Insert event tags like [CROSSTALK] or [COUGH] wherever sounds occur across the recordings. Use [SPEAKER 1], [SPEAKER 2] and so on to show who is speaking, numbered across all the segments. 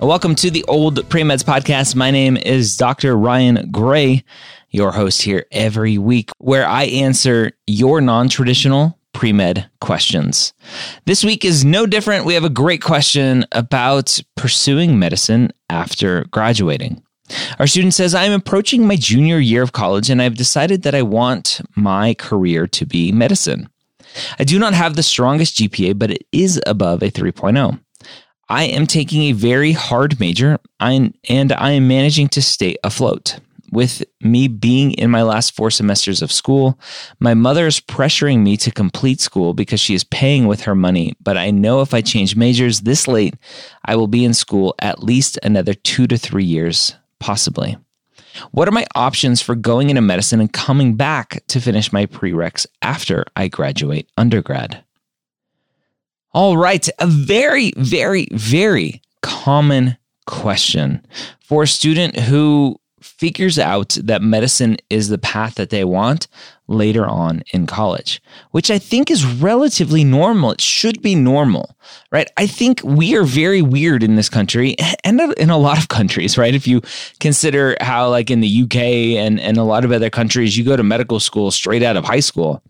[SPEAKER 1] Welcome to the Old Premeds Podcast. My name is Dr. Ryan Gray, your host here every week, where I answer your non traditional pre med questions. This week is no different. We have a great question about pursuing medicine after graduating. Our student says, I'm approaching my junior year of college and I've decided that I want my career to be medicine. I do not have the strongest GPA, but it is above a 3.0. I am taking a very hard major and I am managing to stay afloat. With me being in my last four semesters of school, my mother is pressuring me to complete school because she is paying with her money. But I know if I change majors this late, I will be in school at least another two to three years, possibly. What are my options for going into medicine and coming back to finish my prereqs after I graduate undergrad? All right, a very, very, very common question for a student who figures out that medicine is the path that they want later on in college, which I think is relatively normal. It should be normal, right? I think we are very weird in this country and in a lot of countries, right? If you consider how, like in the UK and, and a lot of other countries, you go to medical school straight out of high school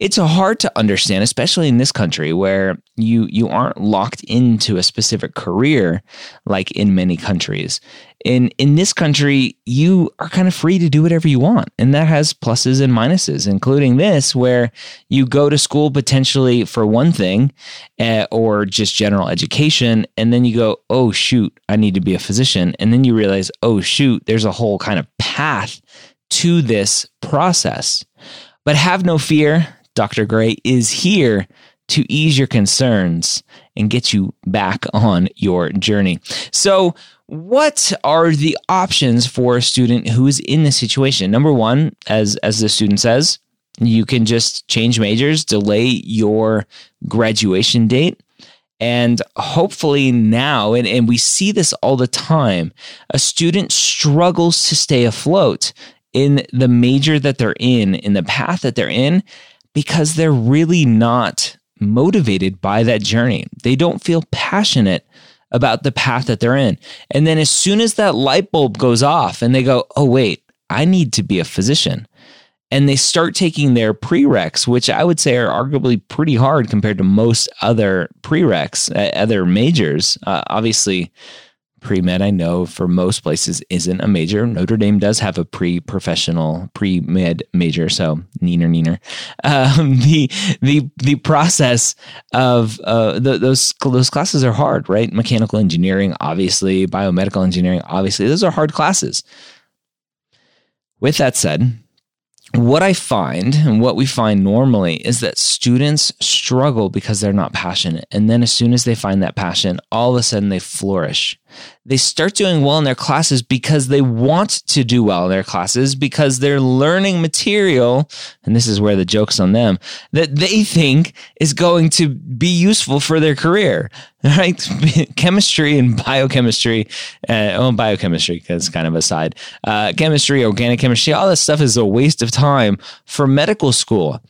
[SPEAKER 1] it's hard to understand, especially in this country where you you aren't locked into a specific career like in many countries. In in this country, you are kind of free to do whatever you want, and that has pluses and minuses, including this, where you go to school potentially for one thing, uh, or just general education, and then you go, oh shoot, I need to be a physician, and then you realize, oh shoot, there's a whole kind of path to this process. But have no fear Dr. Gray is here to ease your concerns and get you back on your journey. So, what are the options for a student who is in this situation? Number one, as as the student says, you can just change majors, delay your graduation date. And hopefully now, and, and we see this all the time, a student struggles to stay afloat in the major that they're in, in the path that they're in, because they're really not motivated by that journey. They don't feel passionate about the path that they're in. And then as soon as that light bulb goes off and they go, oh, wait, I need to be a physician. And they start taking their prereqs, which I would say are arguably pretty hard compared to most other prereqs, uh, other majors. Uh, obviously, pre med, I know for most places isn't a major. Notre Dame does have a pre professional pre med major, so neener neener. Um, [LAUGHS] the the the process of uh, the, those those classes are hard, right? Mechanical engineering, obviously, biomedical engineering, obviously, those are hard classes. With that said, what I find and what we find normally is that students struggle because they're not passionate. And then as soon as they find that passion, all of a sudden they flourish they start doing well in their classes because they want to do well in their classes because they're learning material and this is where the joke's on them that they think is going to be useful for their career [LAUGHS] right? [LAUGHS] Chemistry and biochemistry uh, oh biochemistry because kind of aside uh, chemistry organic chemistry all this stuff is a waste of time for medical school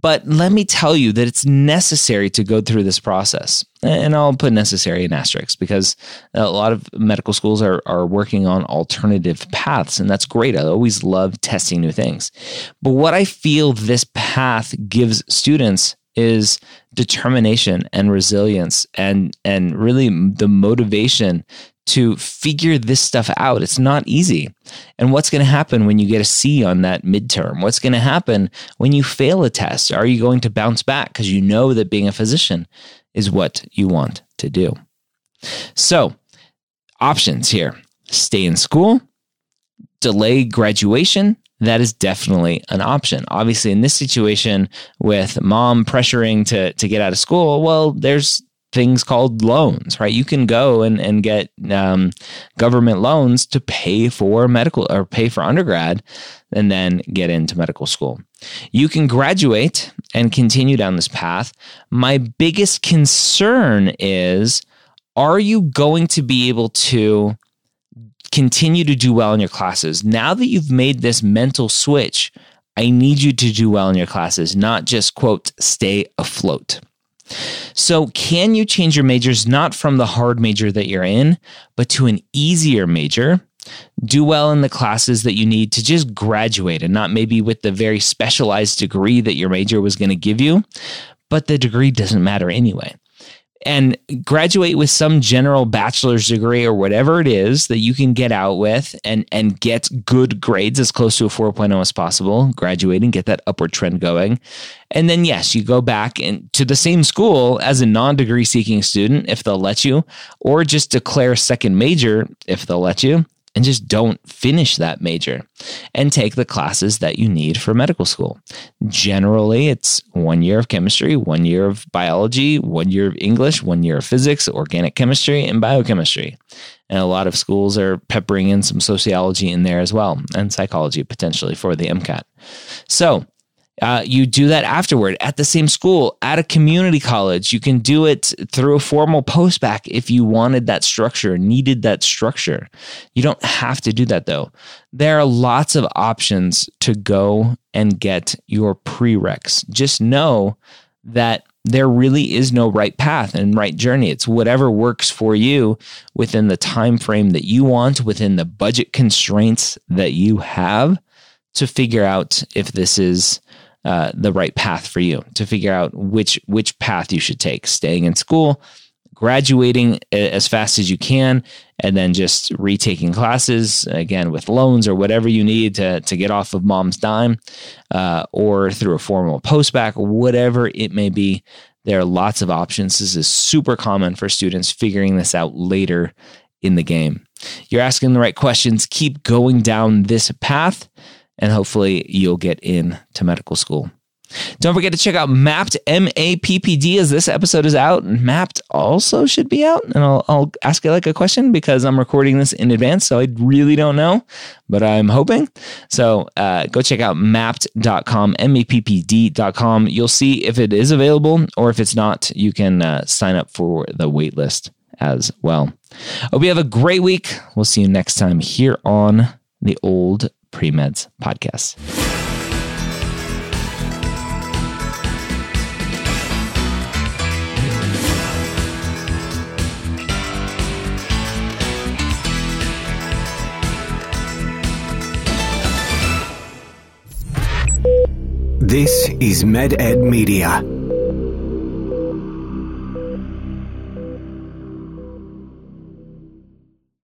[SPEAKER 1] but let me tell you that it's necessary to go through this process. And I'll put necessary in asterisks because a lot of medical schools are, are working on alternative paths, and that's great. I always love testing new things. But what I feel this path gives students is determination and resilience and and really the motivation to figure this stuff out. It's not easy. And what's going to happen when you get a C on that midterm? What's going to happen when you fail a test? Are you going to bounce back because you know that being a physician is what you want to do? So, options here stay in school, delay graduation. That is definitely an option. Obviously, in this situation with mom pressuring to, to get out of school, well, there's things called loans, right? You can go and, and get um, government loans to pay for medical or pay for undergrad and then get into medical school. You can graduate and continue down this path. My biggest concern is are you going to be able to continue to do well in your classes? Now that you've made this mental switch, I need you to do well in your classes, not just, quote, stay afloat. So, can you change your majors not from the hard major that you're in, but to an easier major? Do well in the classes that you need to just graduate and not maybe with the very specialized degree that your major was going to give you, but the degree doesn't matter anyway and graduate with some general bachelor's degree or whatever it is that you can get out with and and get good grades as close to a 4.0 as possible graduate and get that upward trend going. And then yes you go back and to the same school as a non-degree seeking student if they'll let you or just declare second major if they'll let you and just don't finish that major and take the classes that you need for medical school. Generally, it's one year of chemistry, one year of biology, one year of English, one year of physics, organic chemistry, and biochemistry. And a lot of schools are peppering in some sociology in there as well, and psychology potentially for the MCAT. So, uh, you do that afterward at the same school, at a community college. You can do it through a formal postbac if you wanted that structure, needed that structure. You don't have to do that though. There are lots of options to go and get your prereqs. Just know that there really is no right path and right journey. It's whatever works for you within the time frame that you want, within the budget constraints that you have to figure out if this is uh, the right path for you to figure out which which path you should take staying in school graduating as fast as you can and then just retaking classes again with loans or whatever you need to, to get off of mom's dime uh, or through a formal postbac whatever it may be. There are lots of options. This is super common for students figuring this out later in the game. You're asking the right questions. Keep going down this path and hopefully you'll get in to medical school. Don't forget to check out Mappd, M A P P D, as this episode is out. Mappd also should be out. And I'll, I'll ask you like a question because I'm recording this in advance. So I really don't know, but I'm hoping. So uh, go check out mappd.com, M A P P D.com. You'll see if it is available or if it's not, you can uh, sign up for the waitlist as well. Hope you have a great week. We'll see you next time here on the Old Premeds podcast.
[SPEAKER 2] This is MedEd Media.